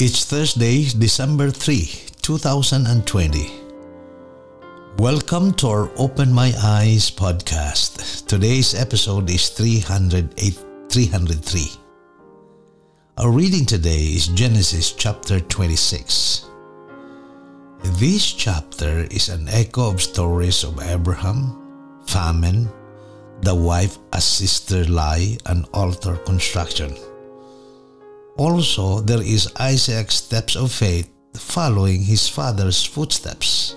It's Thursday, December 3, 2020. Welcome to our Open My Eyes podcast. Today's episode is 308, 303. Our reading today is Genesis chapter 26. This chapter is an echo of stories of Abraham, famine, the wife as sister lie, and altar construction. Also, there is Isaac's steps of faith following his father's footsteps.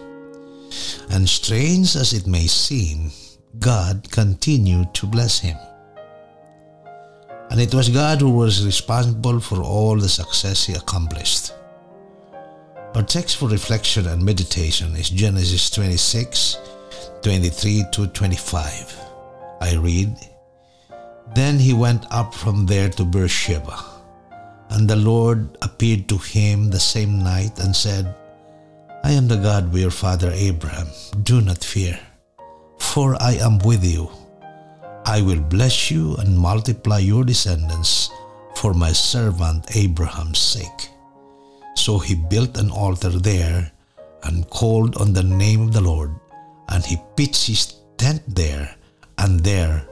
And strange as it may seem, God continued to bless him. And it was God who was responsible for all the success he accomplished. Our text for reflection and meditation is Genesis 26 23 to 25. I read, Then he went up from there to Beersheba and the Lord appeared to him the same night and said, I am the God of your father Abraham. Do not fear, for I am with you. I will bless you and multiply your descendants for my servant Abraham's sake. So he built an altar there and called on the name of the Lord, and he pitched his tent there, and there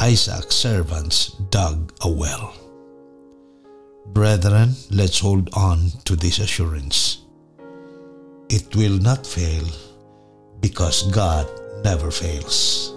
Isaac's servants dug a well. Brethren, let's hold on to this assurance. It will not fail because God never fails.